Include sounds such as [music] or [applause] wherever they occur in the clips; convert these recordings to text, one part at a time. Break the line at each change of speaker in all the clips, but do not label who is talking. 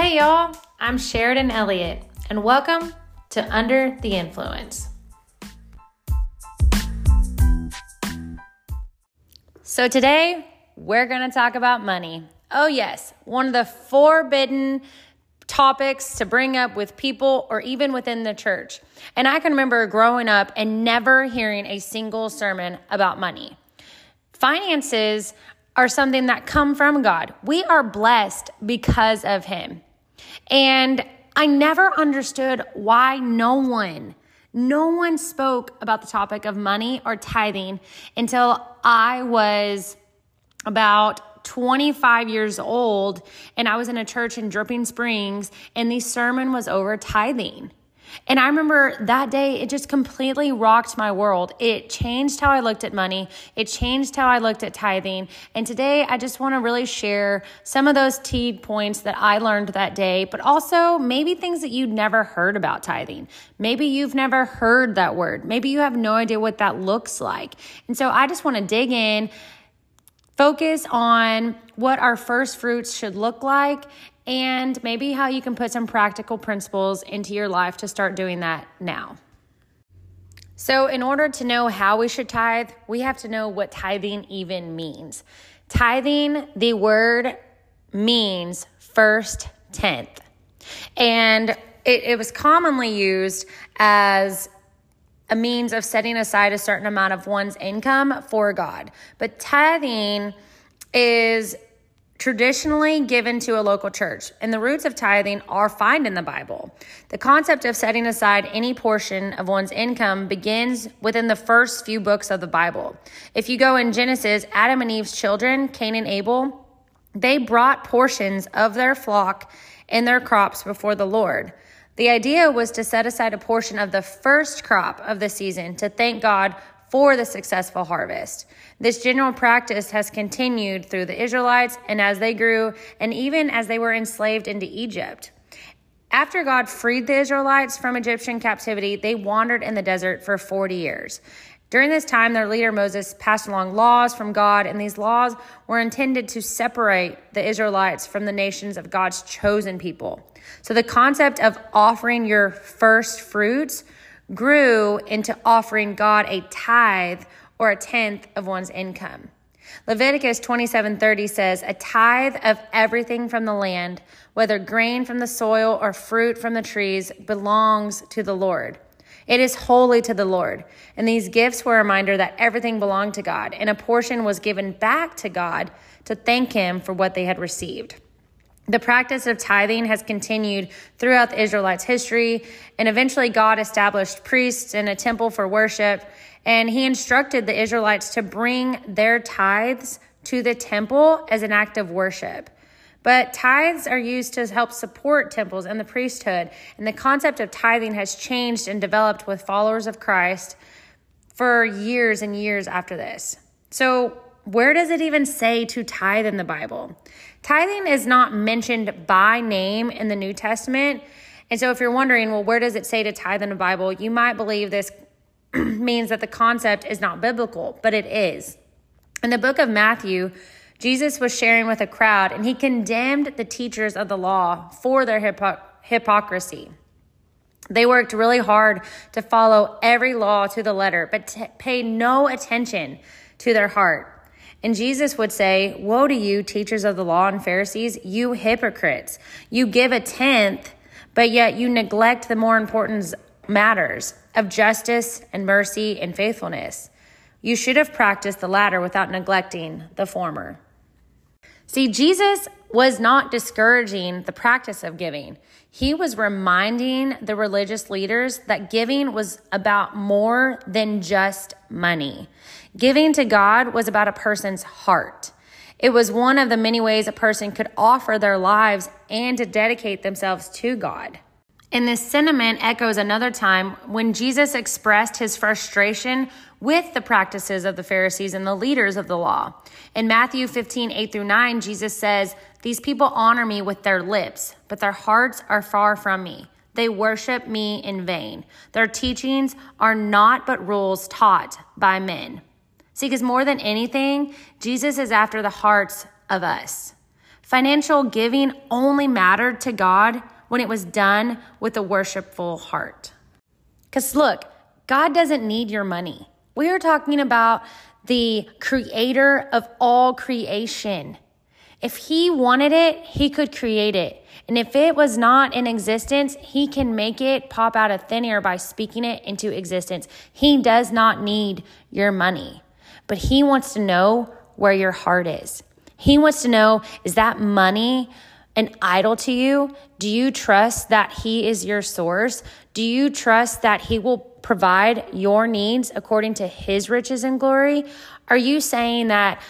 Hey, y'all, I'm Sheridan Elliott, and welcome to Under the Influence. So, today we're going to talk about money. Oh, yes, one of the forbidden topics to bring up with people or even within the church. And I can remember growing up and never hearing a single sermon about money. Finances are something that come from God. We are blessed because of Him. And I never understood why no one, no one spoke about the topic of money or tithing until I was about 25 years old and I was in a church in Dripping Springs and the sermon was over tithing. And I remember that day, it just completely rocked my world. It changed how I looked at money. It changed how I looked at tithing. And today, I just want to really share some of those key points that I learned that day, but also maybe things that you'd never heard about tithing. Maybe you've never heard that word. Maybe you have no idea what that looks like. And so I just want to dig in Focus on what our first fruits should look like and maybe how you can put some practical principles into your life to start doing that now. So, in order to know how we should tithe, we have to know what tithing even means. Tithing, the word means first tenth. And it, it was commonly used as a means of setting aside a certain amount of one's income for God. But tithing is traditionally given to a local church, and the roots of tithing are found in the Bible. The concept of setting aside any portion of one's income begins within the first few books of the Bible. If you go in Genesis, Adam and Eve's children, Cain and Abel, they brought portions of their flock and their crops before the Lord. The idea was to set aside a portion of the first crop of the season to thank God for the successful harvest. This general practice has continued through the Israelites and as they grew, and even as they were enslaved into Egypt. After God freed the Israelites from Egyptian captivity, they wandered in the desert for 40 years. During this time, their leader Moses passed along laws from God, and these laws were intended to separate the Israelites from the nations of God's chosen people. So the concept of offering your first fruits grew into offering God a tithe or a tenth of one's income. Leviticus 27:30 says, "A tithe of everything from the land, whether grain from the soil or fruit from the trees, belongs to the Lord." It is holy to the Lord. And these gifts were a reminder that everything belonged to God, and a portion was given back to God to thank Him for what they had received. The practice of tithing has continued throughout the Israelites' history, and eventually God established priests and a temple for worship, and he instructed the Israelites to bring their tithes to the temple as an act of worship. But tithes are used to help support temples and the priesthood, and the concept of tithing has changed and developed with followers of Christ for years and years after this. So, where does it even say to tithe in the Bible? Tithing is not mentioned by name in the New Testament. And so if you're wondering, well, where does it say to tithe in the Bible? You might believe this [clears throat] means that the concept is not biblical, but it is. In the book of Matthew, Jesus was sharing with a crowd and he condemned the teachers of the law for their hypo- hypocrisy. They worked really hard to follow every law to the letter, but t- paid no attention to their heart. And Jesus would say, Woe to you, teachers of the law and Pharisees, you hypocrites! You give a tenth, but yet you neglect the more important matters of justice and mercy and faithfulness. You should have practiced the latter without neglecting the former. See, Jesus was not discouraging the practice of giving. He was reminding the religious leaders that giving was about more than just money. Giving to God was about a person's heart. It was one of the many ways a person could offer their lives and to dedicate themselves to God. And this sentiment echoes another time when Jesus expressed his frustration with the practices of the Pharisees and the leaders of the law. In Matthew 15, 8 through 9, Jesus says, These people honor me with their lips, but their hearts are far from me. They worship me in vain. Their teachings are not but rules taught by men. See, because more than anything, Jesus is after the hearts of us. Financial giving only mattered to God when it was done with a worshipful heart. Because look, God doesn't need your money. We are talking about the creator of all creation. If he wanted it, he could create it. And if it was not in existence, he can make it pop out of thin air by speaking it into existence. He does not need your money, but he wants to know where your heart is. He wants to know is that money an idol to you? Do you trust that he is your source? Do you trust that he will provide your needs according to his riches and glory? Are you saying that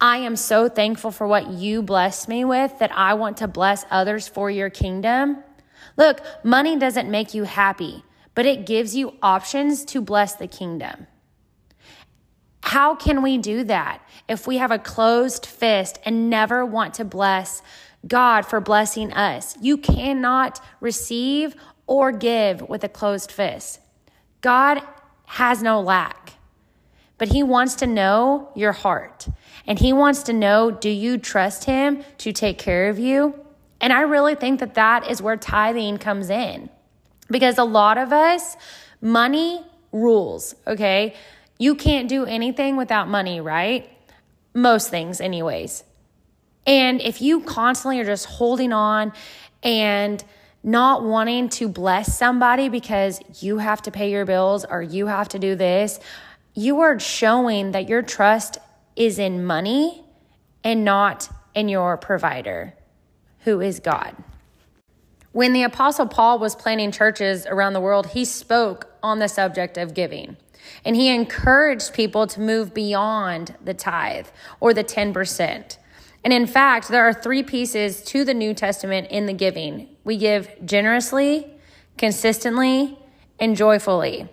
I am so thankful for what you blessed me with that I want to bless others for your kingdom. Look, money doesn't make you happy, but it gives you options to bless the kingdom. How can we do that if we have a closed fist and never want to bless God for blessing us? You cannot receive or give with a closed fist. God has no lack, but He wants to know your heart. And he wants to know do you trust him to take care of you? And I really think that that is where tithing comes in. Because a lot of us, money rules, okay? You can't do anything without money, right? Most things, anyways. And if you constantly are just holding on and not wanting to bless somebody because you have to pay your bills or you have to do this, you are showing that your trust is in money and not in your provider, who is God. When the Apostle Paul was planting churches around the world, he spoke on the subject of giving. And he encouraged people to move beyond the tithe or the 10%. And in fact, there are three pieces to the New Testament in the giving we give generously, consistently, and joyfully.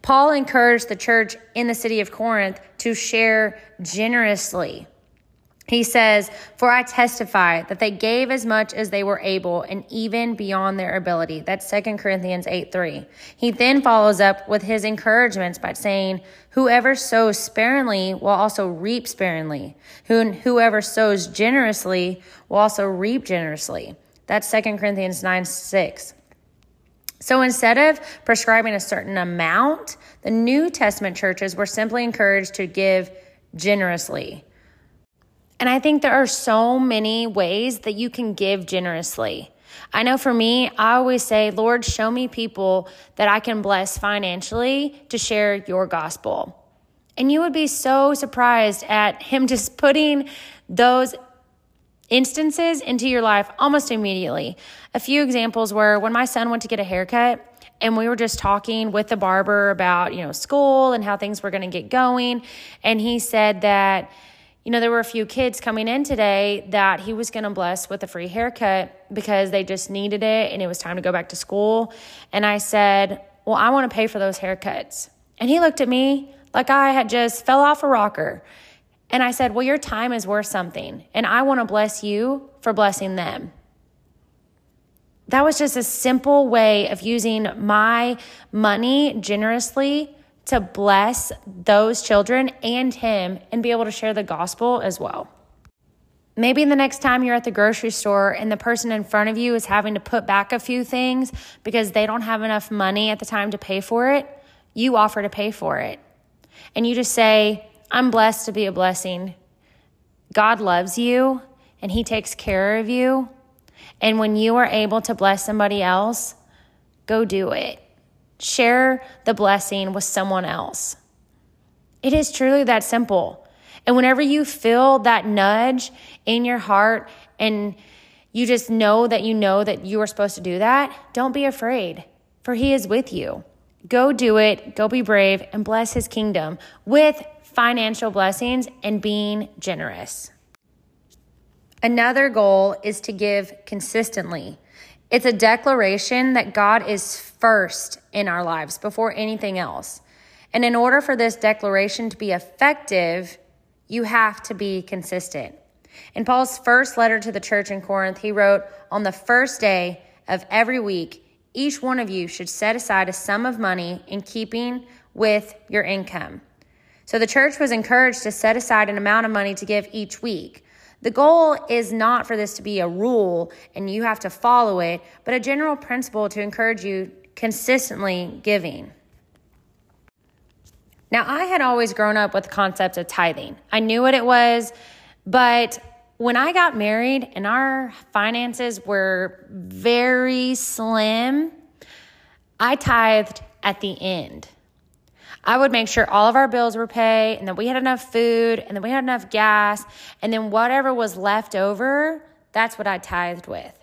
Paul encouraged the church in the city of Corinth to share generously. He says, For I testify that they gave as much as they were able and even beyond their ability. That's 2 Corinthians 8 3. He then follows up with his encouragements by saying, Whoever sows sparingly will also reap sparingly. Whoever sows generously will also reap generously. That's 2 Corinthians 9 6. So instead of prescribing a certain amount, the New Testament churches were simply encouraged to give generously. And I think there are so many ways that you can give generously. I know for me, I always say, Lord, show me people that I can bless financially to share your gospel. And you would be so surprised at Him [laughs] just putting those instances into your life almost immediately. A few examples were when my son went to get a haircut and we were just talking with the barber about, you know, school and how things were going to get going. And he said that, you know, there were a few kids coming in today that he was going to bless with a free haircut because they just needed it and it was time to go back to school. And I said, Well, I want to pay for those haircuts. And he looked at me like I had just fell off a rocker. And I said, Well, your time is worth something, and I want to bless you for blessing them. That was just a simple way of using my money generously to bless those children and him and be able to share the gospel as well. Maybe the next time you're at the grocery store and the person in front of you is having to put back a few things because they don't have enough money at the time to pay for it, you offer to pay for it. And you just say, I'm blessed to be a blessing. God loves you and He takes care of you. And when you are able to bless somebody else, go do it. Share the blessing with someone else. It is truly that simple. And whenever you feel that nudge in your heart and you just know that you know that you are supposed to do that, don't be afraid, for He is with you. Go do it, go be brave, and bless His kingdom with financial blessings and being generous. Another goal is to give consistently. It's a declaration that God is first in our lives before anything else. And in order for this declaration to be effective, you have to be consistent. In Paul's first letter to the church in Corinth, he wrote, On the first day of every week, each one of you should set aside a sum of money in keeping with your income. So the church was encouraged to set aside an amount of money to give each week. The goal is not for this to be a rule and you have to follow it, but a general principle to encourage you consistently giving. Now, I had always grown up with the concept of tithing. I knew what it was, but when I got married and our finances were very slim, I tithed at the end. I would make sure all of our bills were paid and that we had enough food and that we had enough gas. And then whatever was left over, that's what I tithed with.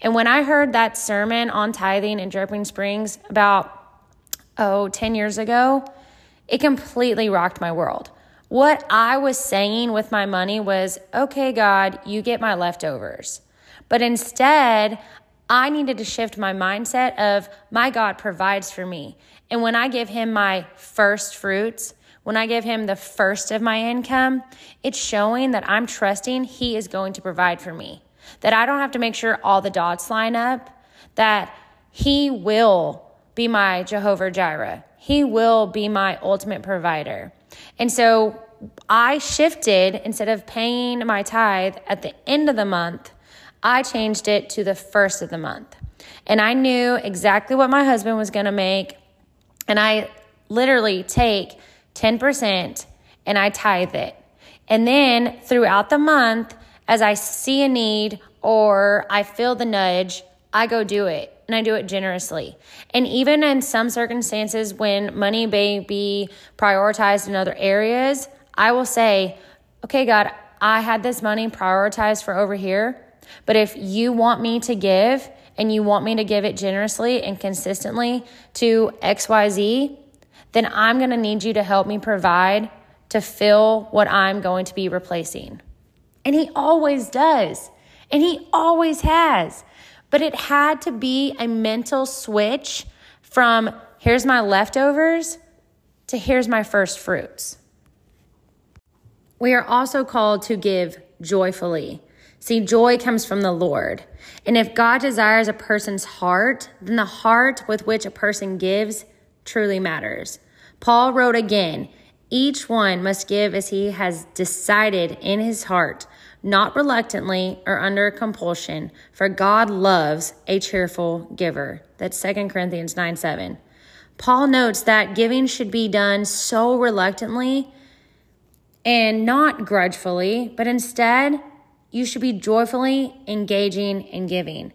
And when I heard that sermon on tithing in Dripping Springs about, oh, 10 years ago, it completely rocked my world. What I was saying with my money was, okay, God, you get my leftovers. But instead, I needed to shift my mindset of my God provides for me. And when I give him my first fruits, when I give him the first of my income, it's showing that I'm trusting he is going to provide for me. That I don't have to make sure all the dots line up, that he will be my Jehovah Jireh. He will be my ultimate provider. And so I shifted instead of paying my tithe at the end of the month, I changed it to the first of the month. And I knew exactly what my husband was going to make. And I literally take 10% and I tithe it. And then throughout the month, as I see a need or I feel the nudge, I go do it and I do it generously. And even in some circumstances when money may be prioritized in other areas, I will say, okay, God, I had this money prioritized for over here, but if you want me to give and you want me to give it generously and consistently to XYZ, then I'm going to need you to help me provide to fill what I'm going to be replacing. And He always does, and He always has. But it had to be a mental switch from here's my leftovers to here's my first fruits. We are also called to give joyfully. See, joy comes from the Lord. And if God desires a person's heart, then the heart with which a person gives truly matters. Paul wrote again, each one must give as he has decided in his heart, not reluctantly or under compulsion, for God loves a cheerful giver. That's 2 Corinthians 9 7. Paul notes that giving should be done so reluctantly and not grudgefully, but instead, you should be joyfully engaging in giving.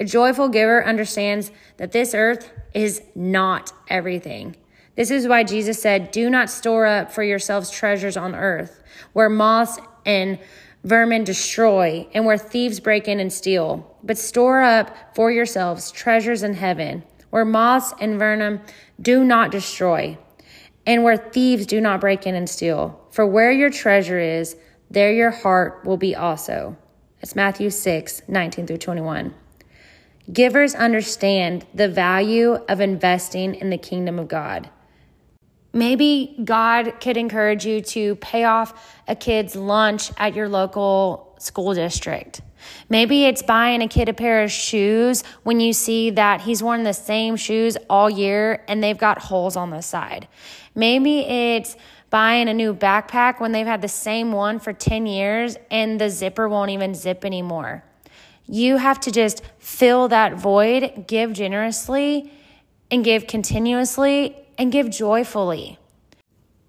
A joyful giver understands that this earth is not everything. This is why Jesus said, Do not store up for yourselves treasures on earth, where moths and vermin destroy, and where thieves break in and steal. But store up for yourselves treasures in heaven, where moths and vermin do not destroy, and where thieves do not break in and steal. For where your treasure is, there your heart will be also. It's Matthew 6, 19 through 21. Givers understand the value of investing in the kingdom of God. Maybe God could encourage you to pay off a kid's lunch at your local school district. Maybe it's buying a kid a pair of shoes when you see that he's worn the same shoes all year and they've got holes on the side. Maybe it's buying a new backpack when they've had the same one for 10 years and the zipper won't even zip anymore. You have to just fill that void, give generously, and give continuously and give joyfully.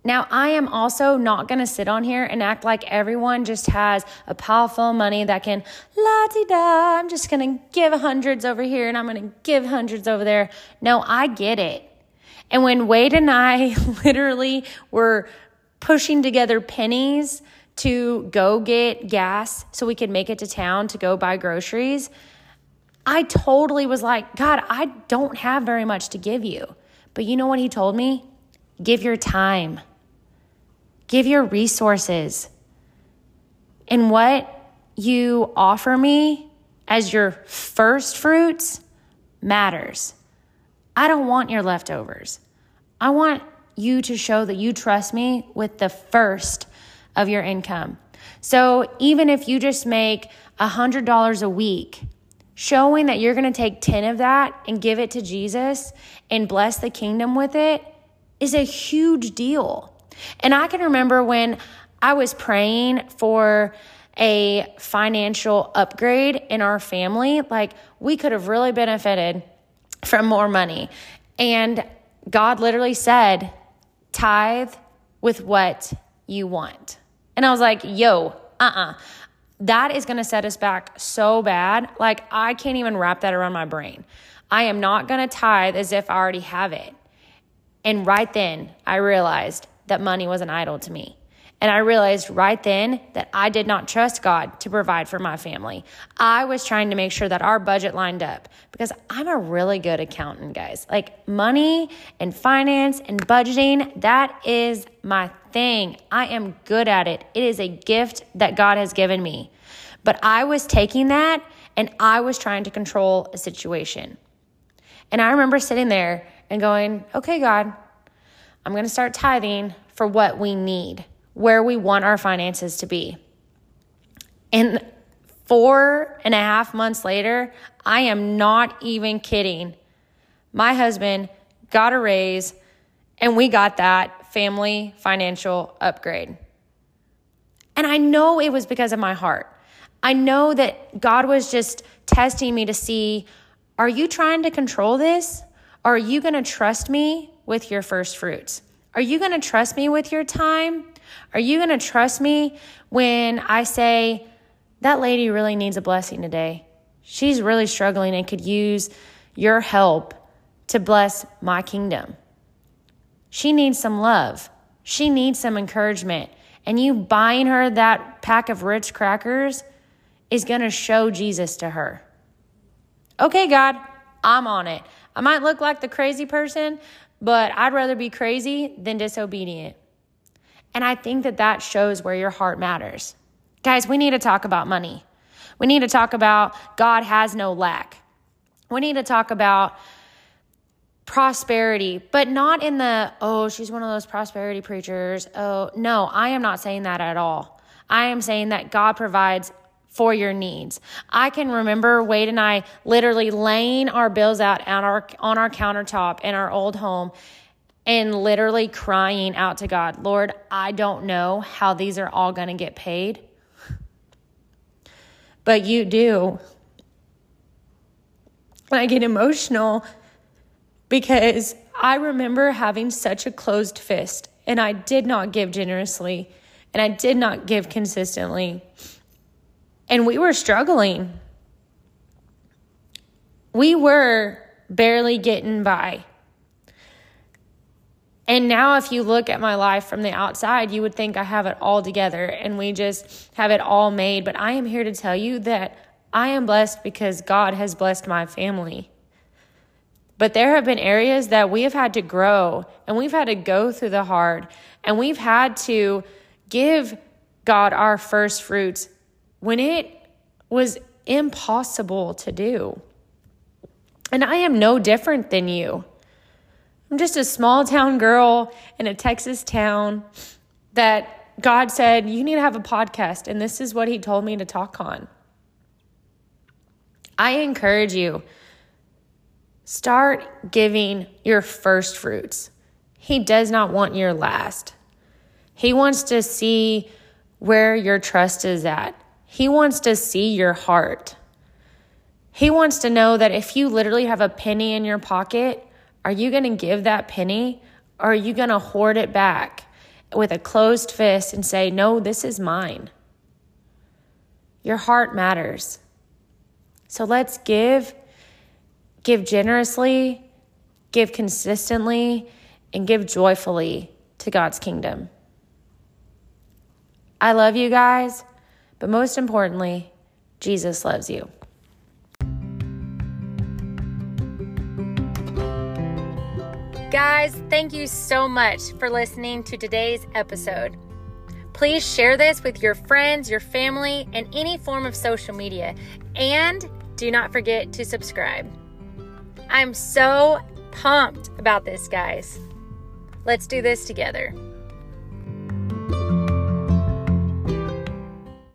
Now, I am also not going to sit on here and act like everyone just has a pile full of money that can la di da. I'm just going to give hundreds over here and I'm going to give hundreds over there. No, I get it. And when Wade and I [laughs] literally were pushing together pennies to go get gas so we could make it to town to go buy groceries, I totally was like, God, I don't have very much to give you. But you know what he told me? Give your time, give your resources. And what you offer me as your first fruits matters. I don't want your leftovers. I want you to show that you trust me with the first of your income. So even if you just make $100 a week, showing that you're going to take 10 of that and give it to Jesus and bless the kingdom with it is a huge deal. And I can remember when I was praying for a financial upgrade in our family. Like we could have really benefited from more money. And God literally said, tithe with what you want. And I was like, yo, uh uh-uh. uh That is gonna set us back so bad. Like, I can't even wrap that around my brain. I am not gonna tithe as if I already have it. And right then, I realized that money was an idol to me. And I realized right then that I did not trust God to provide for my family. I was trying to make sure that our budget lined up because I'm a really good accountant, guys. Like money and finance and budgeting, that is my thing. I am good at it. It is a gift that God has given me. But I was taking that and I was trying to control a situation. And I remember sitting there and going, okay, God, I'm going to start tithing for what we need where we want our finances to be. And four and a half months later, I am not even kidding. My husband got a raise and we got that family financial upgrade. And I know it was because of my heart. I know that God was just testing me to see are you trying to control this? Are you going to trust me with your first fruits? Are you going to trust me with your time? Are you going to trust me when I say, that lady really needs a blessing today? She's really struggling and could use your help to bless my kingdom. She needs some love. She needs some encouragement. And you buying her that pack of Ritz crackers is going to show Jesus to her. Okay, God, I'm on it. I might look like the crazy person, but I'd rather be crazy than disobedient. And I think that that shows where your heart matters. Guys, we need to talk about money. We need to talk about God has no lack. We need to talk about prosperity, but not in the, oh, she's one of those prosperity preachers. Oh, no, I am not saying that at all. I am saying that God provides for your needs. I can remember Wade and I literally laying our bills out on our, on our countertop in our old home and literally crying out to God, Lord, I don't know how these are all going to get paid, but you do. I get emotional because I remember having such a closed fist and I did not give generously and I did not give consistently. And we were struggling. We were barely getting by. And now, if you look at my life from the outside, you would think I have it all together and we just have it all made. But I am here to tell you that I am blessed because God has blessed my family. But there have been areas that we have had to grow and we've had to go through the hard and we've had to give God our first fruits when it was impossible to do. And I am no different than you. I'm just a small town girl in a Texas town that God said, You need to have a podcast. And this is what He told me to talk on. I encourage you start giving your first fruits. He does not want your last. He wants to see where your trust is at. He wants to see your heart. He wants to know that if you literally have a penny in your pocket, are you going to give that penny or are you going to hoard it back with a closed fist and say, No, this is mine? Your heart matters. So let's give, give generously, give consistently, and give joyfully to God's kingdom. I love you guys, but most importantly, Jesus loves you. Guys, thank you so much for listening to today's episode. Please share this with your friends, your family, and any form of social media. And do not forget to subscribe. I'm so pumped about this, guys. Let's do this together.